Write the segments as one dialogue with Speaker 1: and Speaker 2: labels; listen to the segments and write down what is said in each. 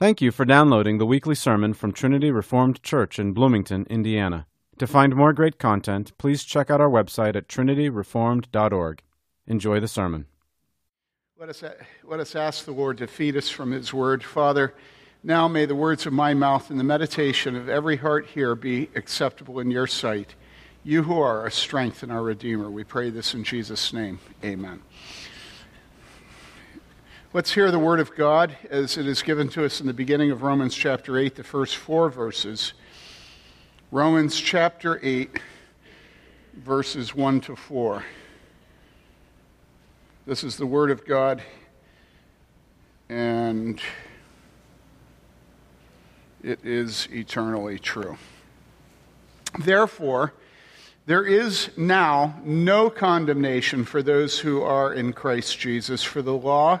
Speaker 1: Thank you for downloading the weekly sermon from Trinity Reformed Church in Bloomington, Indiana. To find more great content, please check out our website at trinityreformed.org. Enjoy the sermon.
Speaker 2: Let us, let us ask the Lord to feed us from His Word. Father, now may the words of my mouth and the meditation of every heart here be acceptable in your sight. You who are our strength and our Redeemer. We pray this in Jesus' name. Amen. Let's hear the word of God as it is given to us in the beginning of Romans chapter 8, the first four verses. Romans chapter 8, verses 1 to 4. This is the word of God, and it is eternally true. Therefore, there is now no condemnation for those who are in Christ Jesus, for the law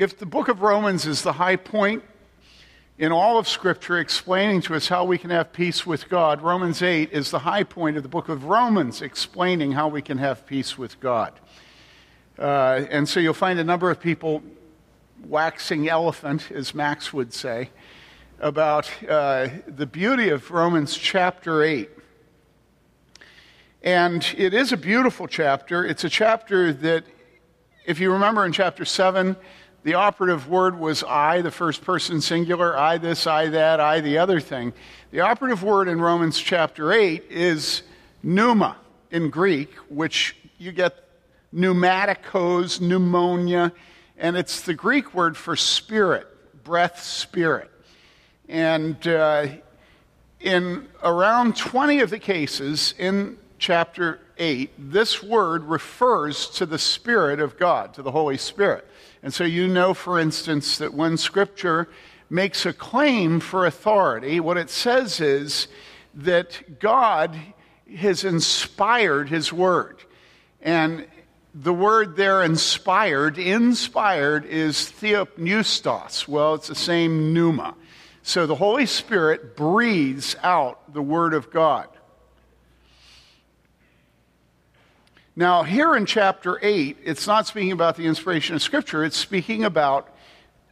Speaker 2: If the book of Romans is the high point in all of Scripture explaining to us how we can have peace with God, Romans 8 is the high point of the book of Romans explaining how we can have peace with God. Uh, and so you'll find a number of people waxing elephant, as Max would say, about uh, the beauty of Romans chapter 8. And it is a beautiful chapter. It's a chapter that, if you remember in chapter 7, the operative word was I, the first person singular, I this, I that, I the other thing. The operative word in Romans chapter 8 is pneuma in Greek, which you get pneumaticos, pneumonia, and it's the Greek word for spirit, breath, spirit. And uh, in around 20 of the cases in chapter 8, this word refers to the Spirit of God, to the Holy Spirit. And so you know, for instance, that when Scripture makes a claim for authority, what it says is that God has inspired His Word. And the word there, inspired, inspired, is theopneustos. Well, it's the same pneuma. So the Holy Spirit breathes out the Word of God. Now, here in chapter 8, it's not speaking about the inspiration of Scripture, it's speaking about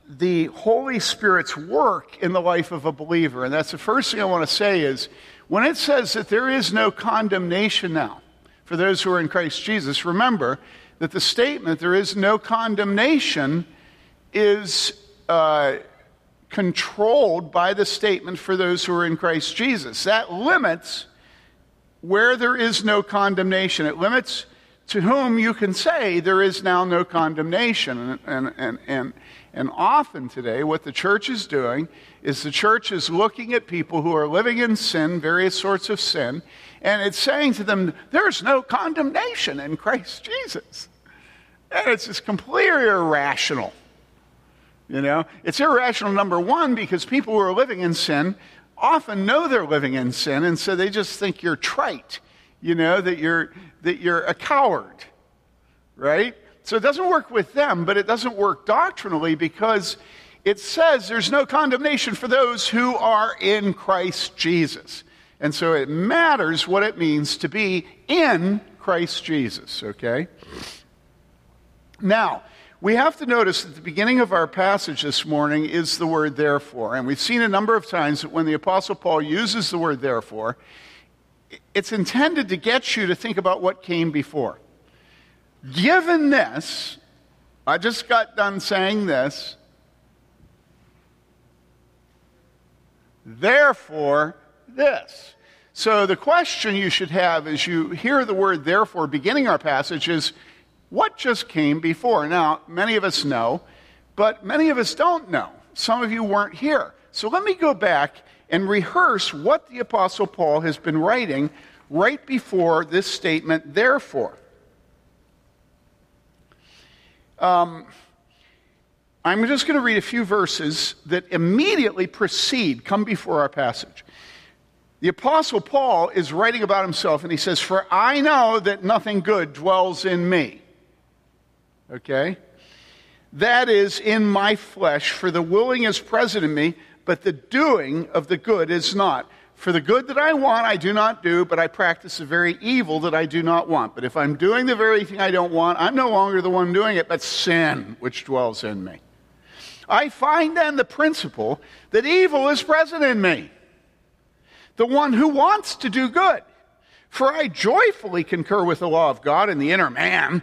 Speaker 2: the Holy Spirit's work in the life of a believer. And that's the first thing I want to say is when it says that there is no condemnation now for those who are in Christ Jesus, remember that the statement, there is no condemnation, is uh, controlled by the statement for those who are in Christ Jesus. That limits where there is no condemnation. It limits to whom you can say there is now no condemnation. And, and, and, and often today, what the church is doing is the church is looking at people who are living in sin, various sorts of sin, and it's saying to them, there's no condemnation in Christ Jesus. And it's just completely irrational. You know, it's irrational, number one, because people who are living in sin often know they're living in sin, and so they just think you're trite, you know, that you're, that you're a coward, right? So it doesn't work with them, but it doesn't work doctrinally because it says there's no condemnation for those who are in Christ Jesus. And so it matters what it means to be in Christ Jesus, okay? Now, we have to notice that the beginning of our passage this morning is the word therefore. And we've seen a number of times that when the Apostle Paul uses the word therefore, it's intended to get you to think about what came before. Given this, I just got done saying this, therefore, this. So the question you should have as you hear the word therefore beginning our passage is what just came before? Now, many of us know, but many of us don't know. Some of you weren't here. So let me go back and rehearse what the Apostle Paul has been writing right before this statement, therefore. Um, I'm just going to read a few verses that immediately precede, come before our passage. The Apostle Paul is writing about himself, and he says, For I know that nothing good dwells in me. Okay? That is in my flesh, for the willing is present in me, but the doing of the good is not. For the good that I want, I do not do, but I practice the very evil that I do not want. But if I'm doing the very thing I don't want, I'm no longer the one doing it, but sin which dwells in me. I find then the principle that evil is present in me, the one who wants to do good. For I joyfully concur with the law of God in the inner man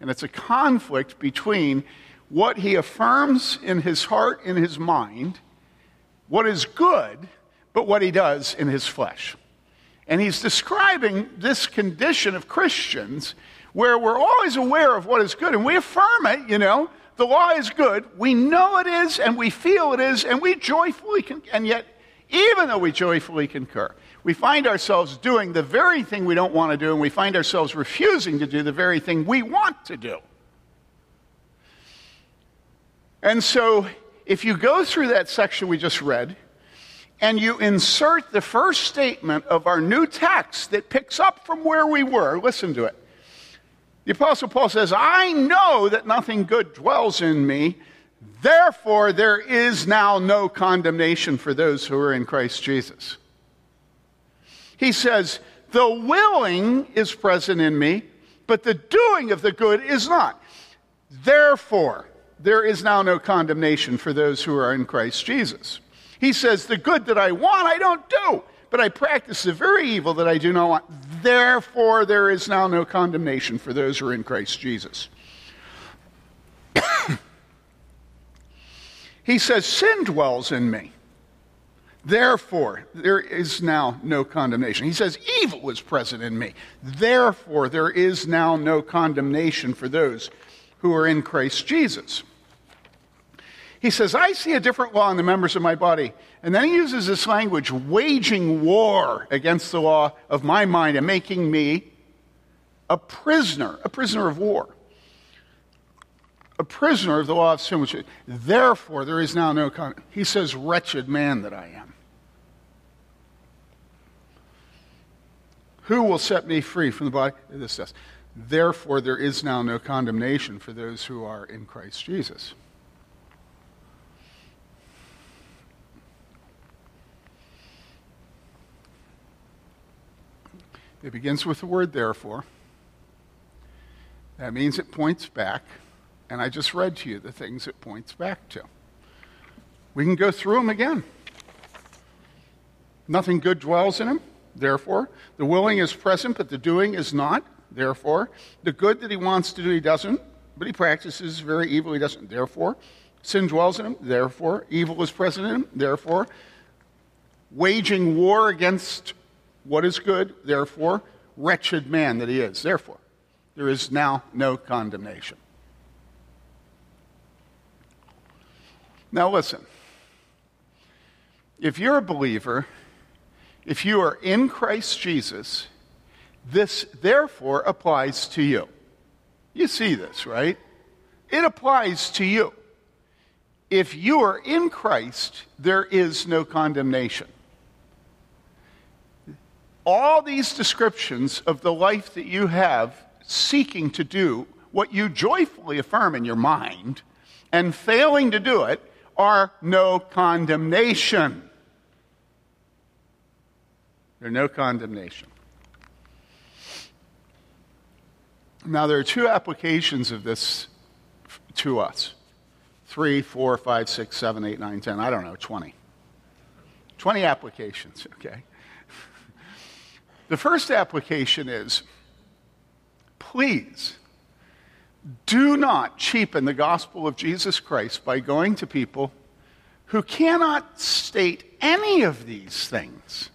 Speaker 2: And it's a conflict between what he affirms in his heart, in his mind, what is good, but what he does in his flesh. And he's describing this condition of Christians where we're always aware of what is good and we affirm it, you know. The law is good. We know it is and we feel it is and we joyfully can, and yet, even though we joyfully concur, we find ourselves doing the very thing we don't want to do, and we find ourselves refusing to do the very thing we want to do. And so, if you go through that section we just read, and you insert the first statement of our new text that picks up from where we were, listen to it. The Apostle Paul says, I know that nothing good dwells in me. Therefore, there is now no condemnation for those who are in Christ Jesus. He says, The willing is present in me, but the doing of the good is not. Therefore, there is now no condemnation for those who are in Christ Jesus. He says, The good that I want, I don't do, but I practice the very evil that I do not want. Therefore, there is now no condemnation for those who are in Christ Jesus. he says, Sin dwells in me. Therefore, there is now no condemnation. He says, Evil was present in me. Therefore, there is now no condemnation for those who are in Christ Jesus. He says, I see a different law in the members of my body. And then he uses this language, waging war against the law of my mind and making me a prisoner, a prisoner of war. A prisoner of the law of sin, which therefore there is now no con. He says, wretched man that I am. Who will set me free from the body? This says, Therefore, there is now no condemnation for those who are in Christ Jesus. It begins with the word therefore. That means it points back. And I just read to you the things it points back to. We can go through them again. Nothing good dwells in him. Therefore, the willing is present, but the doing is not. Therefore, the good that he wants to do, he doesn't, but he practices very evil, he doesn't. Therefore, sin dwells in him. Therefore, evil is present in him. Therefore, waging war against what is good. Therefore, wretched man that he is. Therefore, there is now no condemnation. Now, listen. If you're a believer, if you are in Christ Jesus, this therefore applies to you. You see this, right? It applies to you. If you are in Christ, there is no condemnation. All these descriptions of the life that you have seeking to do what you joyfully affirm in your mind and failing to do it are no condemnation. There's no condemnation. Now, there are two applications of this to us three, four, five, six, seven, eight, nine, ten. I don't know, 20. 20 applications, okay? The first application is please do not cheapen the gospel of Jesus Christ by going to people who cannot state any of these things.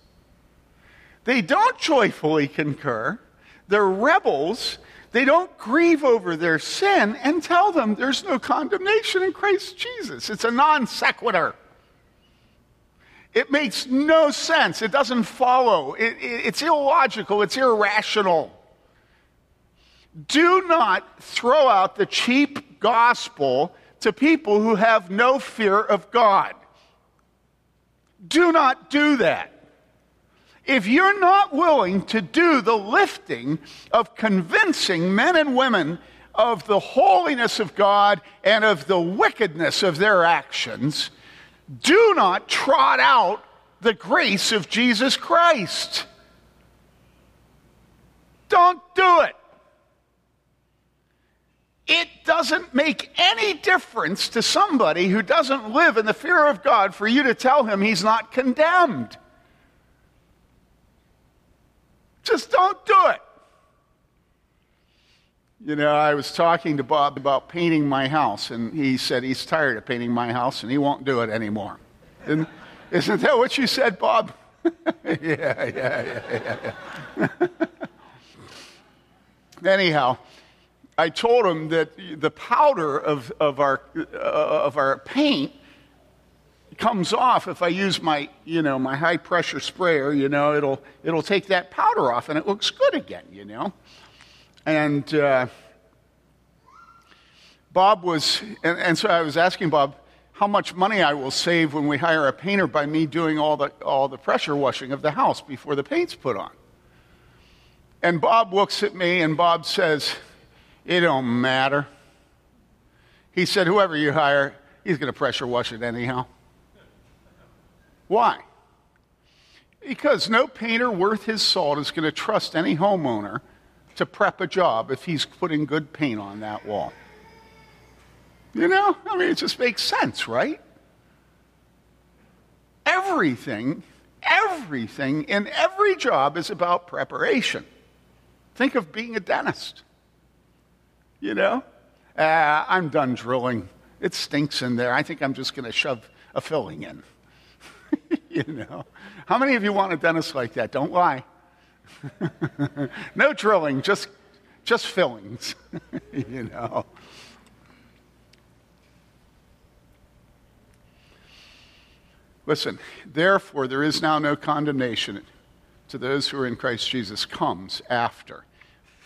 Speaker 2: They don't joyfully concur. They're rebels. They don't grieve over their sin and tell them there's no condemnation in Christ Jesus. It's a non sequitur. It makes no sense. It doesn't follow. It, it, it's illogical. It's irrational. Do not throw out the cheap gospel to people who have no fear of God. Do not do that. If you're not willing to do the lifting of convincing men and women of the holiness of God and of the wickedness of their actions, do not trot out the grace of Jesus Christ. Don't do it. It doesn't make any difference to somebody who doesn't live in the fear of God for you to tell him he's not condemned. Just don't do it. You know, I was talking to Bob about painting my house, and he said he's tired of painting my house and he won't do it anymore. Isn't that what you said, Bob? yeah, yeah, yeah, yeah. Anyhow, I told him that the powder of, of, our, uh, of our paint comes off if I use my, you know, my high pressure sprayer, you know, it'll, it'll take that powder off and it looks good again, you know. And uh, Bob was, and, and, so I was asking Bob how much money I will save when we hire a painter by me doing all the, all the pressure washing of the house before the paint's put on. And Bob looks at me and Bob says, It don't matter. He said, Whoever you hire, he's going to pressure wash it anyhow. Why? Because no painter worth his salt is going to trust any homeowner to prep a job if he's putting good paint on that wall. You know, I mean, it just makes sense, right? Everything, everything in every job is about preparation. Think of being a dentist. You know, uh, I'm done drilling. It stinks in there. I think I'm just going to shove a filling in. you know, how many of you want a dentist like that? Don't lie. no drilling, just, just fillings, you know. Listen, therefore, there is now no condemnation to those who are in Christ Jesus, comes after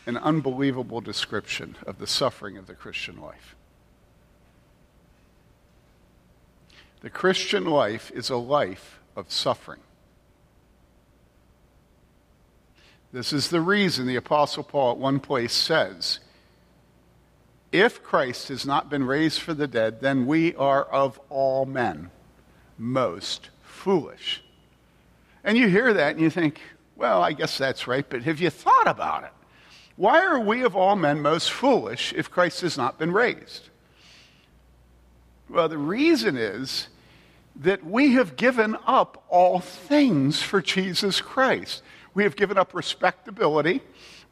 Speaker 2: an unbelievable description of the suffering of the Christian life. The Christian life is a life of suffering. This is the reason the Apostle Paul at one place says, If Christ has not been raised for the dead, then we are of all men most foolish. And you hear that and you think, well, I guess that's right, but have you thought about it? Why are we of all men most foolish if Christ has not been raised? Well, the reason is that we have given up all things for Jesus Christ. We have given up respectability.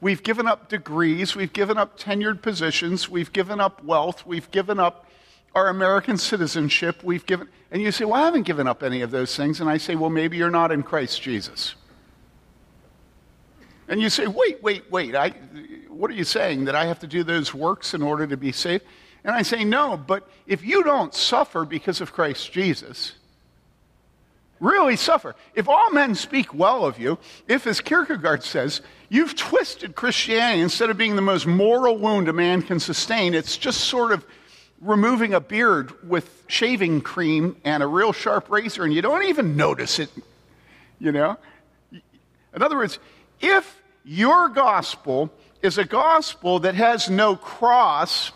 Speaker 2: We've given up degrees. We've given up tenured positions. We've given up wealth. We've given up our American citizenship. We've given, and you say, Well, I haven't given up any of those things. And I say, Well, maybe you're not in Christ Jesus. And you say, Wait, wait, wait. I, what are you saying? That I have to do those works in order to be saved? And I say, No, but if you don't suffer because of Christ Jesus, really suffer. If all men speak well of you, if, as Kierkegaard says, you've twisted Christianity instead of being the most moral wound a man can sustain, it's just sort of removing a beard with shaving cream and a real sharp razor, and you don't even notice it, you know? In other words, if your gospel is a gospel that has no cross,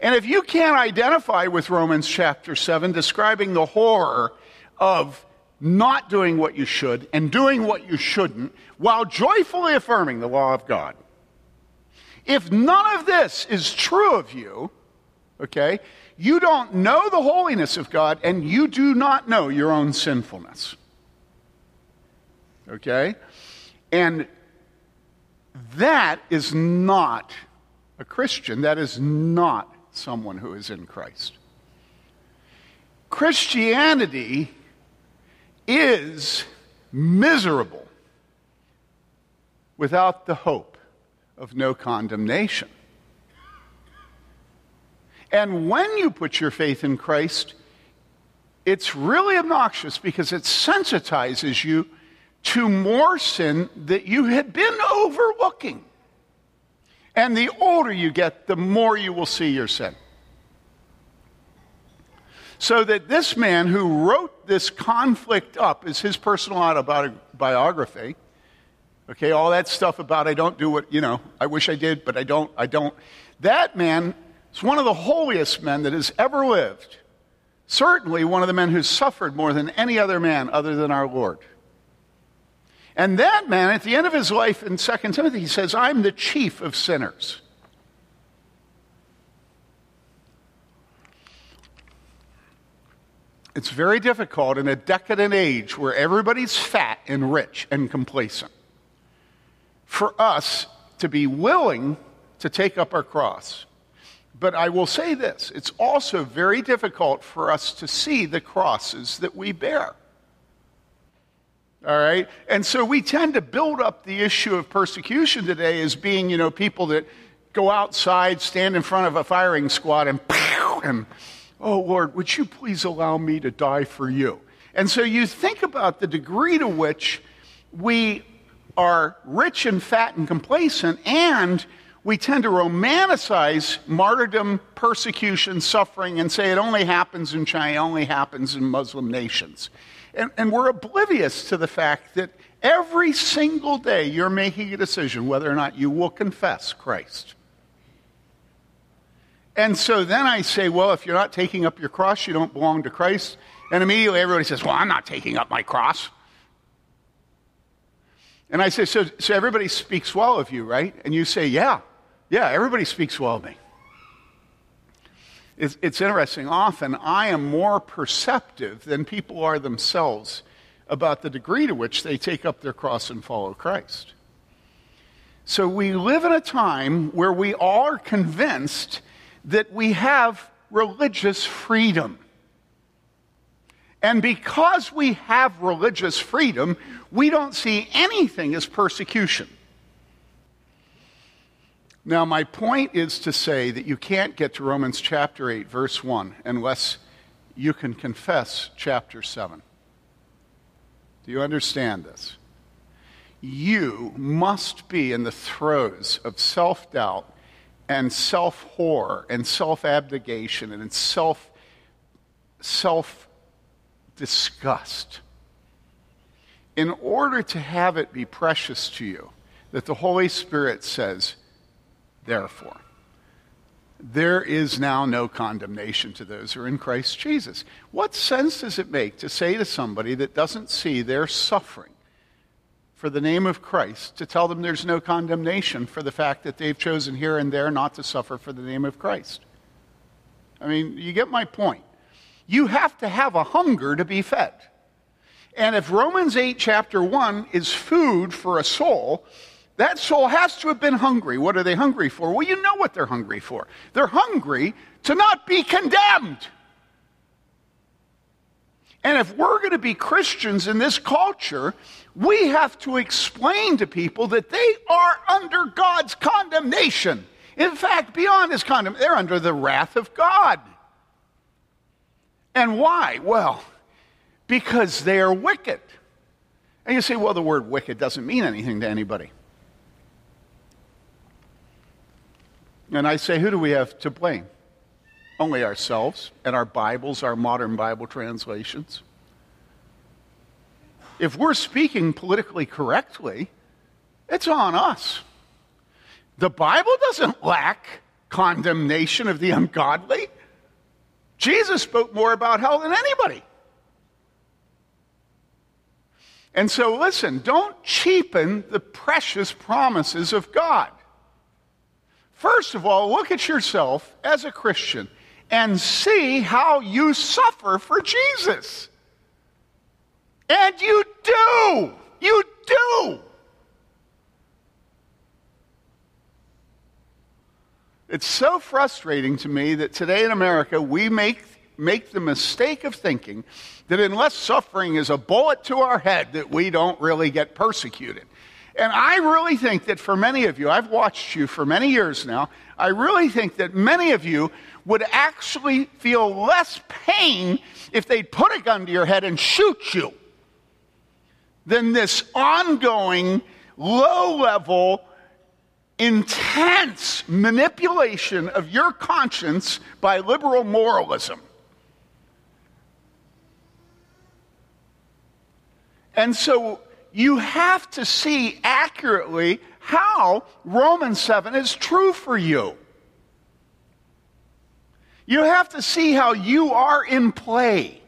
Speaker 2: and if you can't identify with Romans chapter 7, describing the horror of not doing what you should and doing what you shouldn't, while joyfully affirming the law of God, if none of this is true of you, okay, you don't know the holiness of God and you do not know your own sinfulness. Okay? And that is not a Christian. That is not someone who is in Christ. Christianity is miserable without the hope of no condemnation. And when you put your faith in Christ, it's really obnoxious because it sensitizes you to more sin that you had been overlooking. And the older you get, the more you will see your sin. So that this man who wrote this conflict up is his personal autobiography. Okay, all that stuff about I don't do what, you know, I wish I did, but I don't, I don't. That man is one of the holiest men that has ever lived. Certainly one of the men who's suffered more than any other man other than our Lord. And that man, at the end of his life in 2 Timothy, he says, I'm the chief of sinners. It's very difficult in a decadent age where everybody's fat and rich and complacent for us to be willing to take up our cross. But I will say this it's also very difficult for us to see the crosses that we bear. All right? And so we tend to build up the issue of persecution today as being, you know, people that go outside, stand in front of a firing squad, and, and Oh, Lord, would you please allow me to die for you? And so you think about the degree to which we are rich and fat and complacent, and we tend to romanticize martyrdom, persecution, suffering, and say it only happens in China, only happens in Muslim nations. And, and we're oblivious to the fact that every single day you're making a decision whether or not you will confess Christ. And so then I say, well, if you're not taking up your cross, you don't belong to Christ. And immediately everybody says, well, I'm not taking up my cross. And I say, so, so everybody speaks well of you, right? And you say, yeah, yeah, everybody speaks well of me. It's, it's interesting. Often I am more perceptive than people are themselves about the degree to which they take up their cross and follow Christ. So we live in a time where we all are convinced that we have religious freedom. And because we have religious freedom, we don't see anything as persecution. Now, my point is to say that you can't get to Romans chapter 8, verse 1, unless you can confess chapter 7. Do you understand this? You must be in the throes of self doubt and self horror and self abnegation and self self disgust in order to have it be precious to you that the Holy Spirit says, therefore, there is now no condemnation to those who are in Christ Jesus. What sense does it make to say to somebody that doesn't see their suffering for the name of Christ to tell them there's no condemnation for the fact that they've chosen here and there not to suffer for the name of Christ. I mean, you get my point. You have to have a hunger to be fed. And if Romans 8, chapter 1, is food for a soul, that soul has to have been hungry. What are they hungry for? Well, you know what they're hungry for. They're hungry to not be condemned. And if we're going to be Christians in this culture, we have to explain to people that they are under God's condemnation. In fact, beyond his condemnation, they're under the wrath of God. And why? Well, because they are wicked. And you say, well, the word wicked doesn't mean anything to anybody. And I say, who do we have to blame? Only ourselves and our Bibles, our modern Bible translations. If we're speaking politically correctly, it's on us. The Bible doesn't lack condemnation of the ungodly. Jesus spoke more about hell than anybody. And so, listen, don't cheapen the precious promises of God. First of all, look at yourself as a Christian and see how you suffer for Jesus. And you do. You do. It's so frustrating to me that today in America we make make the mistake of thinking that unless suffering is a bullet to our head, that we don't really get persecuted. And I really think that for many of you, I've watched you for many years now, I really think that many of you would actually feel less pain if they'd put a gun to your head and shoot you than this ongoing, low level, intense manipulation of your conscience by liberal moralism. And so you have to see accurately how Romans 7 is true for you. You have to see how you are in play.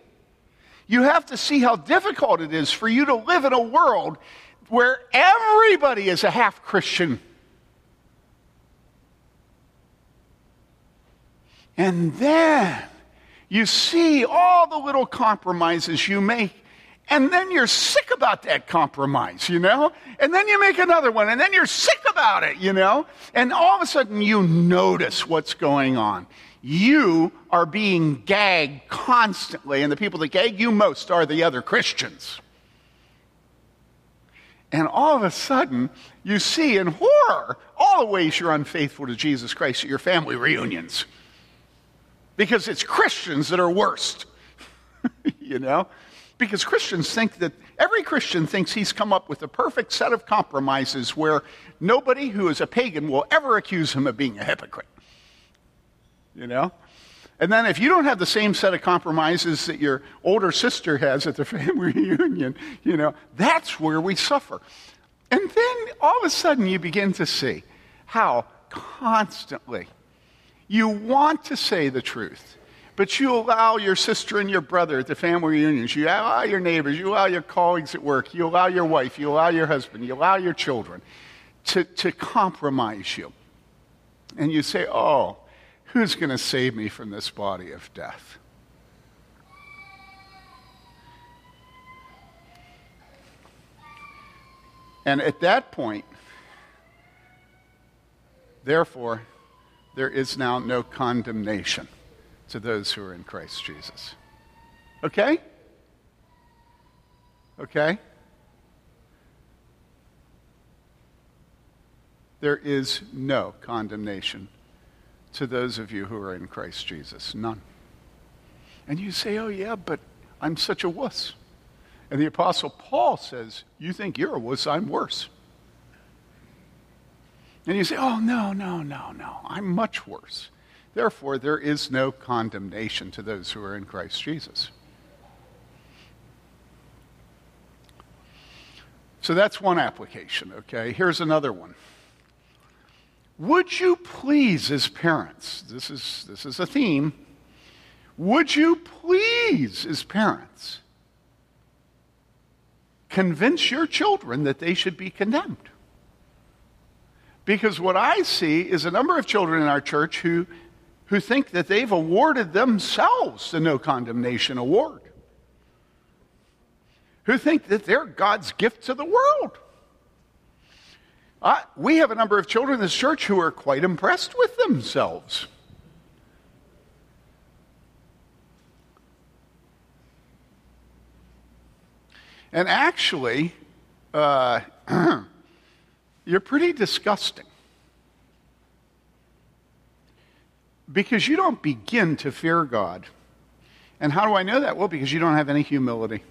Speaker 2: You have to see how difficult it is for you to live in a world where everybody is a half Christian. And then you see all the little compromises you make and then you're sick about that compromise, you know? And then you make another one, and then you're sick about it, you know? And all of a sudden you notice what's going on. You are being gagged constantly, and the people that gag you most are the other Christians. And all of a sudden, you see in horror all the ways you're unfaithful to Jesus Christ at your family reunions. Because it's Christians that are worst, you know? Because Christians think that every Christian thinks he's come up with a perfect set of compromises where nobody who is a pagan will ever accuse him of being a hypocrite. You know? And then if you don't have the same set of compromises that your older sister has at the family reunion, you know, that's where we suffer. And then all of a sudden you begin to see how constantly you want to say the truth but you allow your sister and your brother at the family reunions, you allow your neighbors, you allow your colleagues at work, you allow your wife, you allow your husband, you allow your children to, to compromise you. And you say, oh, who's going to save me from this body of death? And at that point, therefore, there is now no condemnation to those who are in Christ Jesus. Okay? Okay? There is no condemnation to those of you who are in Christ Jesus. None. And you say, oh, yeah, but I'm such a wuss. And the Apostle Paul says, You think you're a wuss, I'm worse. And you say, Oh, no, no, no, no, I'm much worse. Therefore, there is no condemnation to those who are in Christ Jesus. So that's one application, okay? Here's another one. Would you please, as parents, this is, this is a theme, would you please, as parents, convince your children that they should be condemned? Because what I see is a number of children in our church who who think that they've awarded themselves the no condemnation award, who think that they're God's gift to the world. Uh, we have a number of children in this church who are quite impressed with themselves. And actually, uh, you're pretty disgusting. Because you don't begin to fear God. And how do I know that? Well, because you don't have any humility.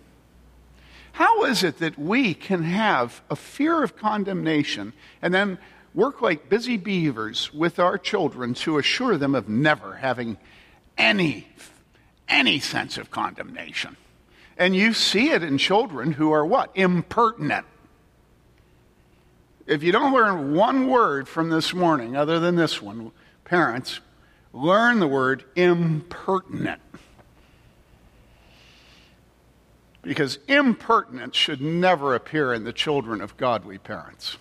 Speaker 2: How is it that we can have a fear of condemnation and then work like busy beavers with our children to assure them of never having any, any sense of condemnation? And you see it in children who are what? Impertinent. If you don't learn one word from this morning other than this one, parents, learn the word impertinent. Because impertinence should never appear in the children of godly parents.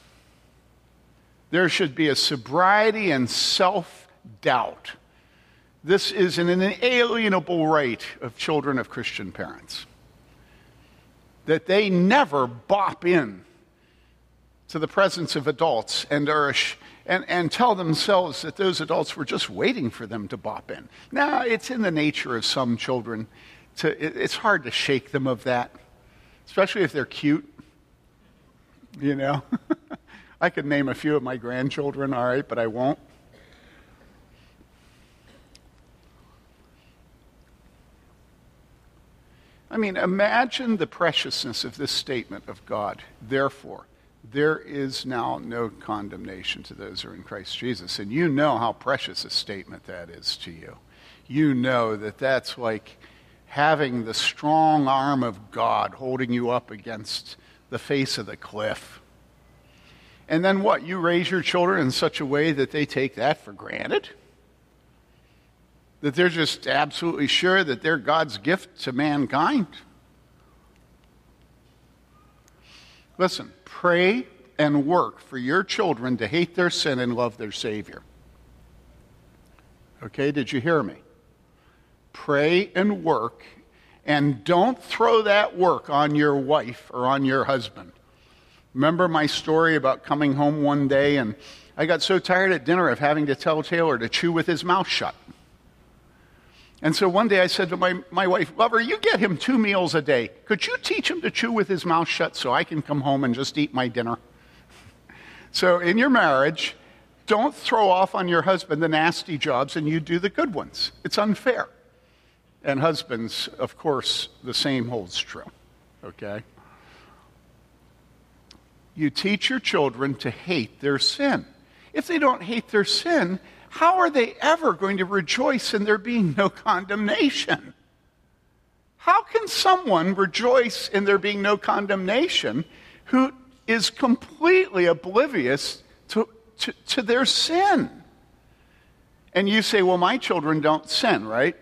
Speaker 2: There should be a sobriety and self doubt. This is an inalienable right of children of Christian parents. That they never bop in to the presence of adults and are and, and tell themselves that those adults were just waiting for them to bop in. Now, it's in the nature of some children to, it, it's hard to shake them of that, especially if they're cute. You know? I could name a few of my grandchildren, all right, but I won't. I mean, imagine the preciousness of this statement of God. Therefore, there is now no condemnation to those who are in Christ Jesus. And you know how precious a statement that is to you. You know that that's like having the strong arm of God holding you up against the face of the cliff. And then what? You raise your children in such a way that they take that for granted? That they're just absolutely sure that they're God's gift to mankind? Listen, pray and work for your children to hate their sin and love their Savior. Okay, did you hear me? Pray and work, and don't throw that work on your wife or on your husband. Remember my story about coming home one day and I got so tired at dinner of having to tell Taylor to chew with his mouth shut. And so one day I said to my, my wife, Lover, you get him two meals a day. Could you teach him to chew with his mouth shut so I can come home and just eat my dinner? So in your marriage, don't throw off on your husband the nasty jobs and you do the good ones. It's unfair. And husbands, of course, the same holds true. Okay? You teach your children to hate their sin. If they don't hate their sin, how are they ever going to rejoice in there being no condemnation? How can someone rejoice in there being no condemnation who is completely oblivious to, to, to, their sin? And you say, well, my children don't sin, right?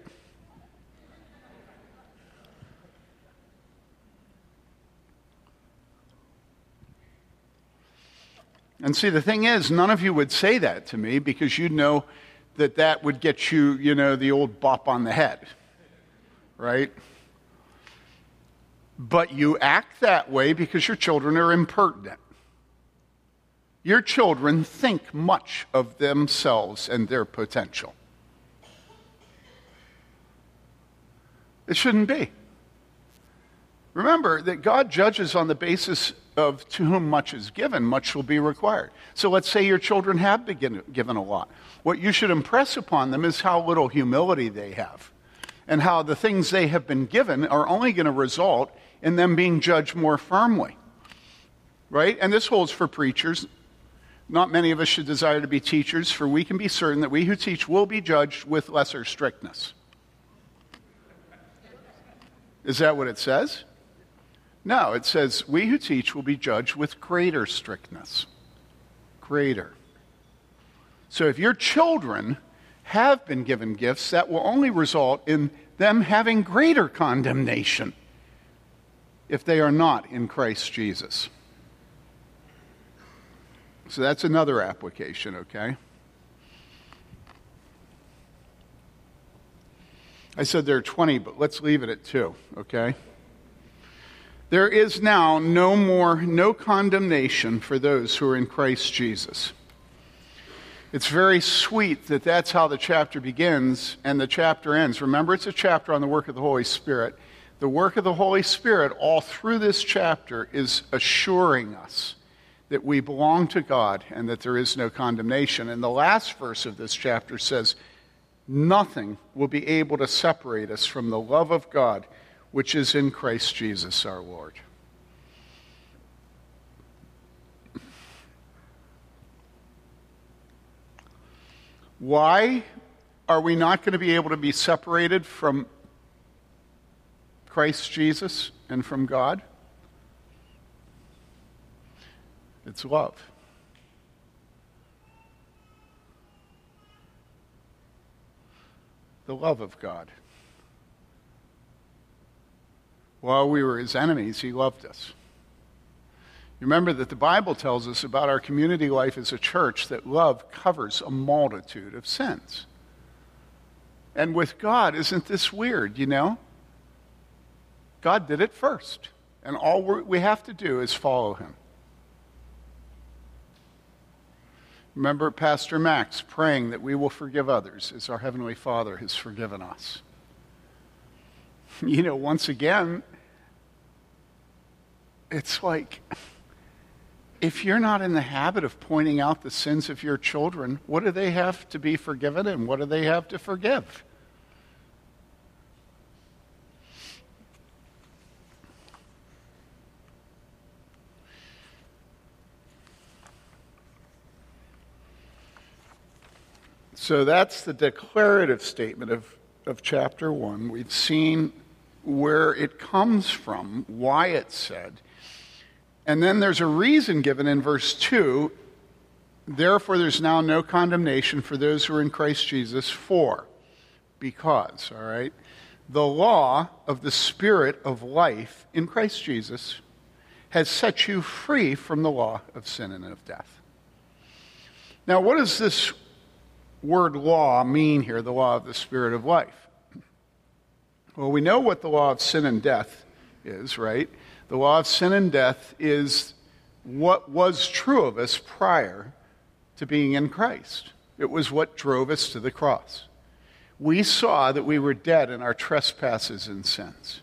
Speaker 2: And see, the thing is, none of you would say that to me because you'd know that that would get you, you know, the old bop on the head, right? But you act that way because your children are impertinent. Your children think much of themselves and their potential. It shouldn't be. Remember that God judges on the basis of to whom much is given, much will be required. So let's say your children have been given a lot. What you should impress upon them is how little humility they have and how the things they have been given are only going to result in them being judged more firmly. Right? And this holds for preachers. Not many of us should desire to be teachers, for we can be certain that we who teach will be judged with lesser strictness. Is that what it says? No, it says, We who teach will be judged with greater strictness. Greater. So if your children have been given gifts, that will only result in them having greater condemnation if they are not in Christ Jesus. So that's another application, okay? I said there are 20, but let's leave it at two, okay? There is now no more, no condemnation for those who are in Christ Jesus. It's very sweet that that's how the chapter begins and the chapter ends. Remember, it's a chapter on the work of the Holy Spirit. The work of the Holy Spirit, all through this chapter, is assuring us that we belong to God and that there is no condemnation. And the last verse of this chapter says, Nothing will be able to separate us from the love of God which is in Christ Jesus our Lord. Why are we not going to be able to be separated from Christ Jesus and from God? It's love. The love of God. While we were his enemies, he loved us. Remember that the Bible tells us about our community life as a church that love covers a multitude of sins. And with God, isn't this weird, you know? God did it first. And all we have to do is follow him. Remember Pastor Max praying that we will forgive others as our Heavenly Father has forgiven us. You know, once again, it's like if you're not in the habit of pointing out the sins of your children, what do they have to be forgiven and what do they have to forgive? So that's the declarative statement of, of chapter 1. We've seen where it comes from, why it's said. And then there's a reason given in verse 2 Therefore, there's now no condemnation for those who are in Christ Jesus, for, because, all right, the law of the Spirit of life in Christ Jesus has set you free from the law of sin and of death. Now, what does this word law mean here, the law of the Spirit of life? Well, we know what the law of sin and death is, right? The law of sin and death is what was true of us prior to being in Christ. It was what drove us to the cross. We saw that we were dead in our trespasses and sins.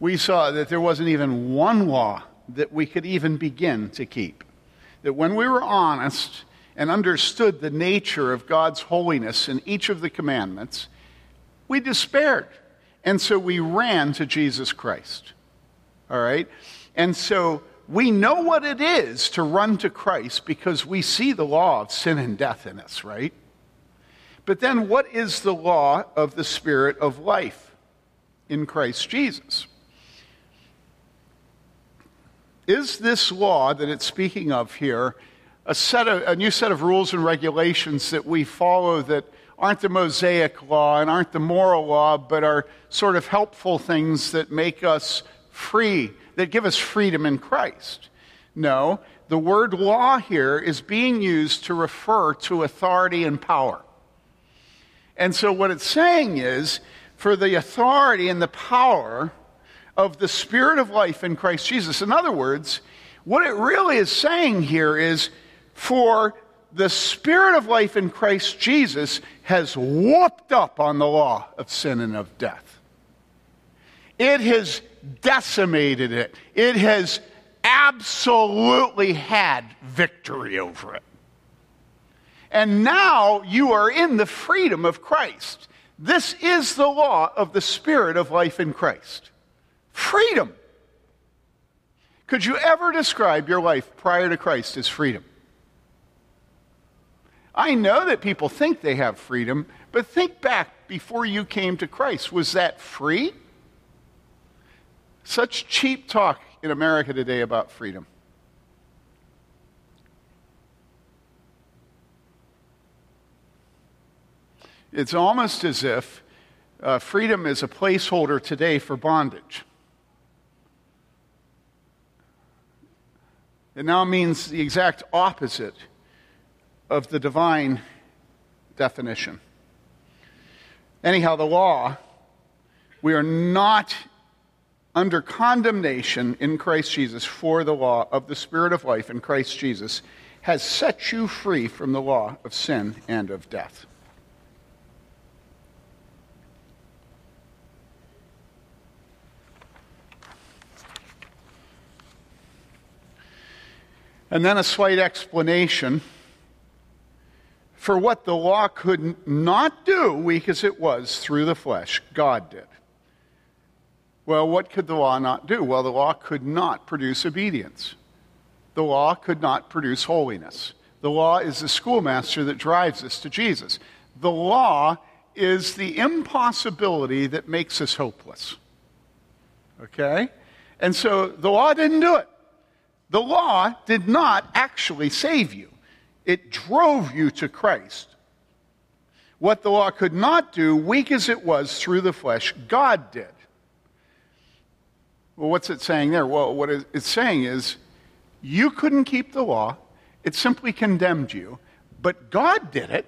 Speaker 2: We saw that there wasn't even one law that we could even begin to keep. That when we were honest and understood the nature of God's holiness in each of the commandments, we despaired. And so we ran to Jesus Christ. All right? And so we know what it is to run to Christ because we see the law of sin and death in us, right? But then what is the law of the Spirit of life in Christ Jesus? Is this law that it's speaking of here a, set of, a new set of rules and regulations that we follow that aren't the Mosaic law and aren't the moral law, but are sort of helpful things that make us free, that give us freedom in Christ. No, the word law here is being used to refer to authority and power. And so what it's saying is for the authority and the power of the Spirit of life in Christ Jesus. In other words, what it really is saying here is for the Spirit of life in Christ Jesus has whooped up on the law of sin and of death. It has decimated it. It has absolutely had victory over it. And now you are in the freedom of Christ. This is the law of the Spirit of life in Christ. Freedom. Could you ever describe your life prior to Christ as freedom? I know that people think they have freedom, but think back before you came to Christ. Was that free? Such cheap talk in America today about freedom. It's almost as if uh, freedom is a placeholder today for bondage. It now means the exact opposite of the divine definition. Anyhow, the law, we are not under condemnation in Christ Jesus for the law of the Spirit of life in Christ Jesus has set you free from the law of sin and of death. And then a slight explanation for what the law could not do, weak as it was, through the flesh. God did. Well, what could the law not do? Well, the law could not produce obedience. The law could not produce holiness. The law is the schoolmaster that drives us to Jesus. The law is the impossibility that makes us hopeless. Okay? And so the law didn't do it. The law did not actually save you, it drove you to Christ. What the law could not do, weak as it was through the flesh, God did. Well, what's it saying there? Well, what it's saying is you couldn't keep the law, it simply condemned you, but God did it.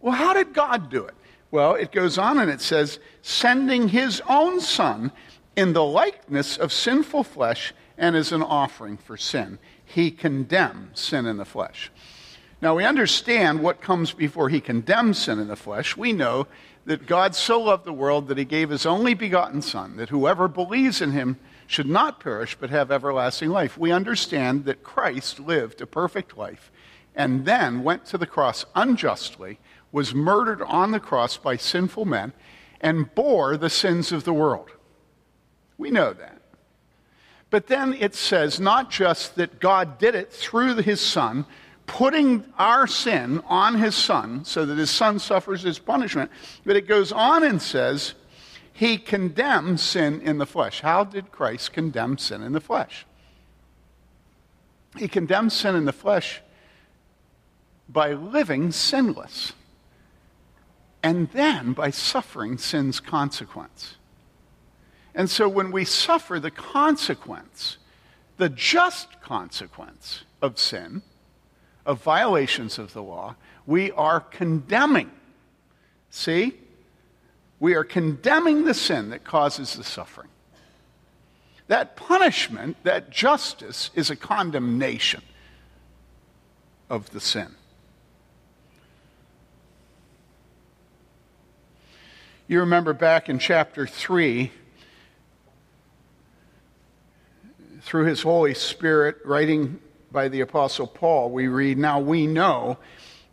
Speaker 2: Well, how did God do it? Well, it goes on and it says, sending his own son in the likeness of sinful flesh and as an offering for sin. He condemned sin in the flesh. Now, we understand what comes before he condemns sin in the flesh. We know that God so loved the world that he gave his only begotten Son, that whoever believes in him should not perish but have everlasting life. We understand that Christ lived a perfect life and then went to the cross unjustly, was murdered on the cross by sinful men, and bore the sins of the world. We know that. But then it says not just that God did it through his Son, putting our sin on his Son so that his Son suffers his punishment, but it goes on and says, he condemns sin in the flesh. How did Christ condemn sin in the flesh? He condemns sin in the flesh by living sinless and then by suffering sin's consequence. And so when we suffer the consequence, the just consequence of sin, of violations of the law, we are condemning. See? We are condemning the sin that causes the suffering. That punishment, that justice, is a condemnation of the sin. You remember back in chapter 3, through his Holy Spirit, writing by the Apostle Paul, we read, Now we know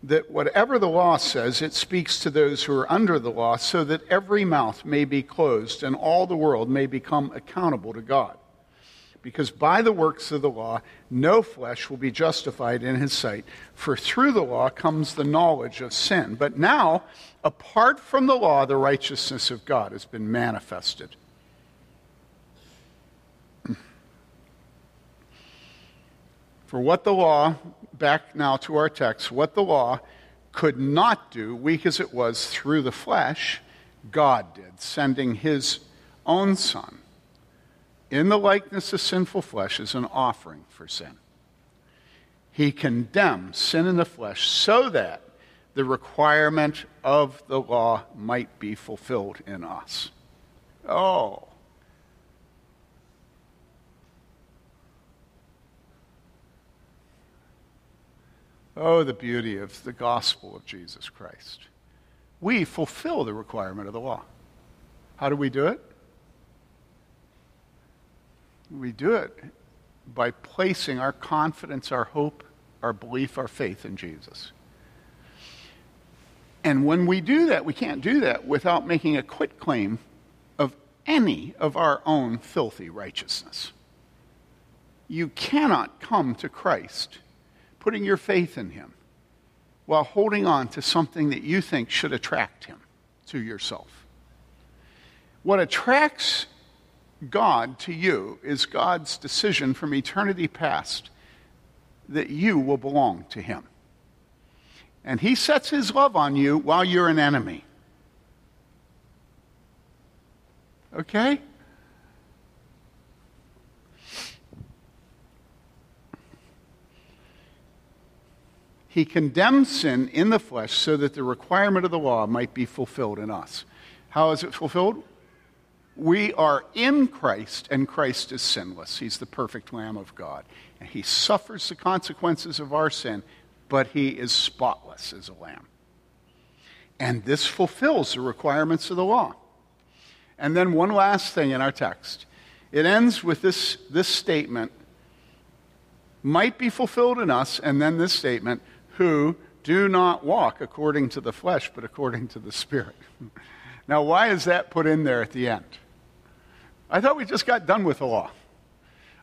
Speaker 2: that whatever the law says, it speaks to those who are under the law, so that every mouth may be closed and all the world may become accountable to God. Because by the works of the law, no flesh will be justified in his sight, for through the law comes the knowledge of sin. But now, apart from the law, the righteousness of God has been manifested. For what the law, back now to our text, what the law could not do, weak as it was through the flesh, God did, sending his own Son in the likeness of sinful flesh as an offering for sin. He condemned sin in the flesh so that the requirement of the law might be fulfilled in us. Oh. Oh, the beauty of the gospel of Jesus Christ. We fulfill the requirement of the law. How do we do it? We do it by placing our confidence, our hope, our belief, our faith in Jesus. And when we do that, we can't do that without making a quit claim of any of our own filthy righteousness. You cannot come to Christ putting your faith in Him while holding on to something that you think should attract Him to yourself. What attracts God to you is God's decision from eternity past that you will belong to Him. And He sets His love on you while you're an enemy. Okay? He condemns sin in the flesh so that the requirement of the law might be fulfilled in us. How is it fulfilled? We are in Christ, and Christ is sinless. He's the perfect Lamb of God. And he suffers the consequences of our sin, but he is spotless as a lamb. And this fulfills the requirements of the law. And then one last thing in our text. It ends with this, this statement might be fulfilled in us, and then this statement who do not walk according to the flesh, but according to the Spirit. now, why is that put in there at the end? I thought we just got done with the law.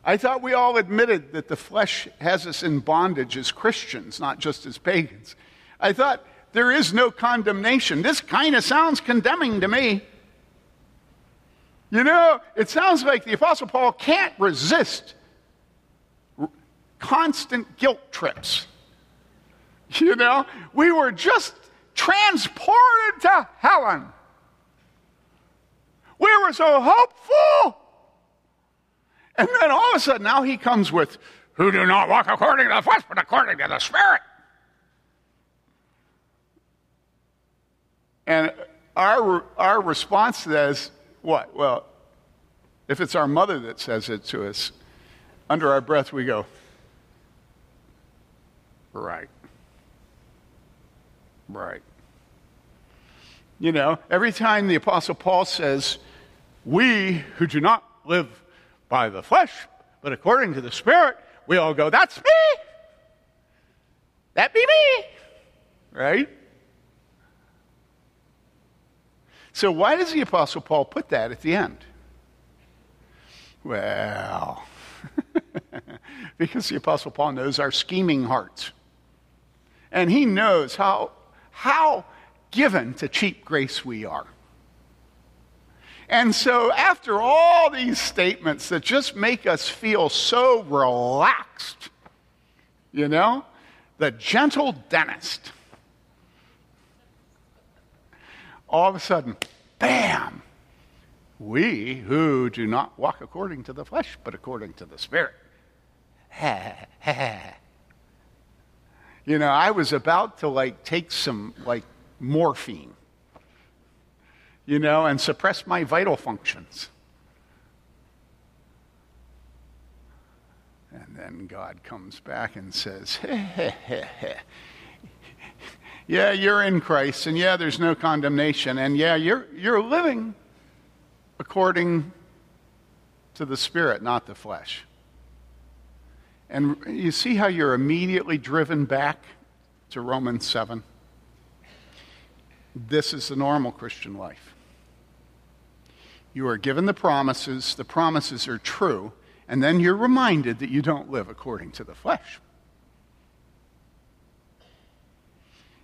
Speaker 2: I thought we all admitted that the flesh has us in bondage as Christians, not just as pagans. I thought there is no condemnation. This kind of sounds condemning to me. You know, it sounds like the Apostle Paul can't resist constant guilt trips. You know, we were just transported to heaven. We were so hopeful. And then all of a sudden, now he comes with, who do not walk according to the flesh, but according to the Spirit. And our, our response to that is what? Well, if it's our mother that says it to us, under our breath we go, right. Right. You know, every time the Apostle Paul says, We who do not live by the flesh, but according to the Spirit, we all go, That's me! That be me! Right? So, why does the Apostle Paul put that at the end? Well, because the Apostle Paul knows our scheming hearts. And he knows how, how given to cheap grace we are. And so, after all these statements that just make us feel so relaxed, you know, the gentle dentist, all of a sudden, bam, we who do not walk according to the flesh, but according to the Spirit. you know, I was about to like take some like morphine, you know, and suppress my vital functions. And then God comes back and says, Yeah, you're in Christ, and yeah, there's no condemnation, and yeah, you're, you're living according to the Spirit, not the flesh. And you see how you're immediately driven back to Romans 7? This is the normal Christian life. You are given the promises, the promises are true, and then you're reminded that you don't live according to the flesh.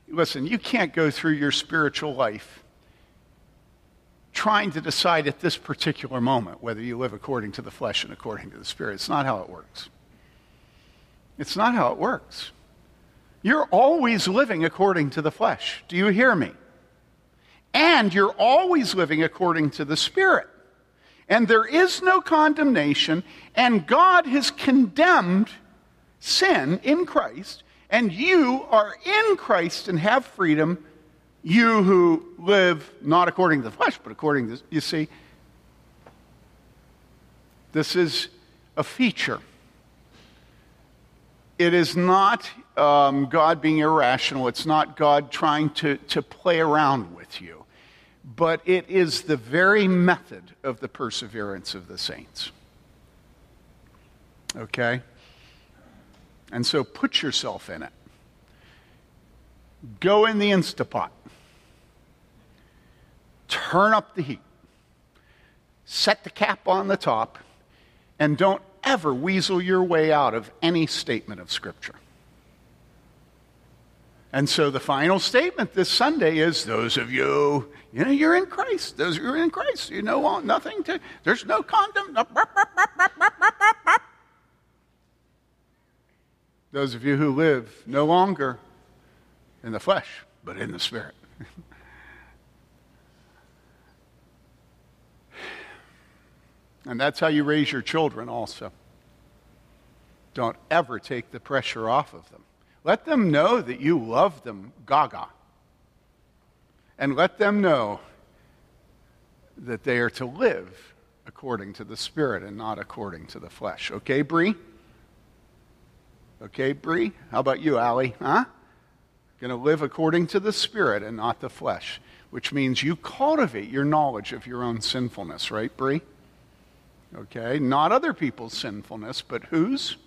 Speaker 2: Listen, you can't go through your spiritual life trying to decide at this particular moment whether you live according to the flesh and according to the spirit. It's not how it works. It's not how it works. You're always living according to the flesh. Do you hear me? And you're always living according to the Spirit. And there is no condemnation, and God has condemned sin in Christ, and you are in Christ and have freedom, you who live not according to the flesh, but according to, you see, this is a feature. It is not um, God being irrational, it's not God trying to, to play around with you but it is the very method of the perseverance of the saints. Okay? And so put yourself in it. Go in the Instapot. Turn up the heat. Set the cap on the top. And don't ever weasel your way out of any statement of Scripture. And so the final statement this Sunday is those of you, you know, you're in Christ. Those of you are in Christ. You know nothing to, there's no condom. Those of you who live no longer in the flesh, but in the spirit. And that's how you raise your children also. Don't ever take the pressure off of them. Let them know that you love them gaga. And let them know that they are to live according to the Spirit and not according to the flesh. Okay, Bree? Okay, Bree? How about you, Allie? Huh? Going to live according to the Spirit and not the flesh, which means you cultivate your knowledge of your own sinfulness, right, Bree? Okay, not other people's sinfulness, but whose?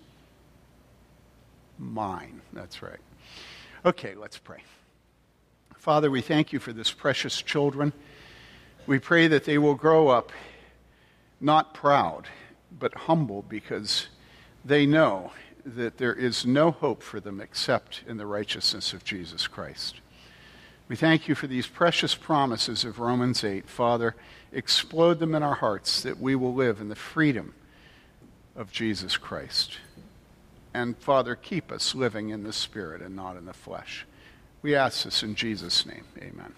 Speaker 2: mine. That's right. Okay, let's pray. Father, we thank you for this precious children. We pray that they will grow up not proud, but humble because they know that there is no hope for them except in the righteousness of Jesus Christ. We thank you for these precious promises of Romans 8. Father, explode them in our hearts that we will live in the freedom of Jesus Christ. And Father, keep us living in the Spirit and not in the flesh. We ask this in Jesus' name. Amen.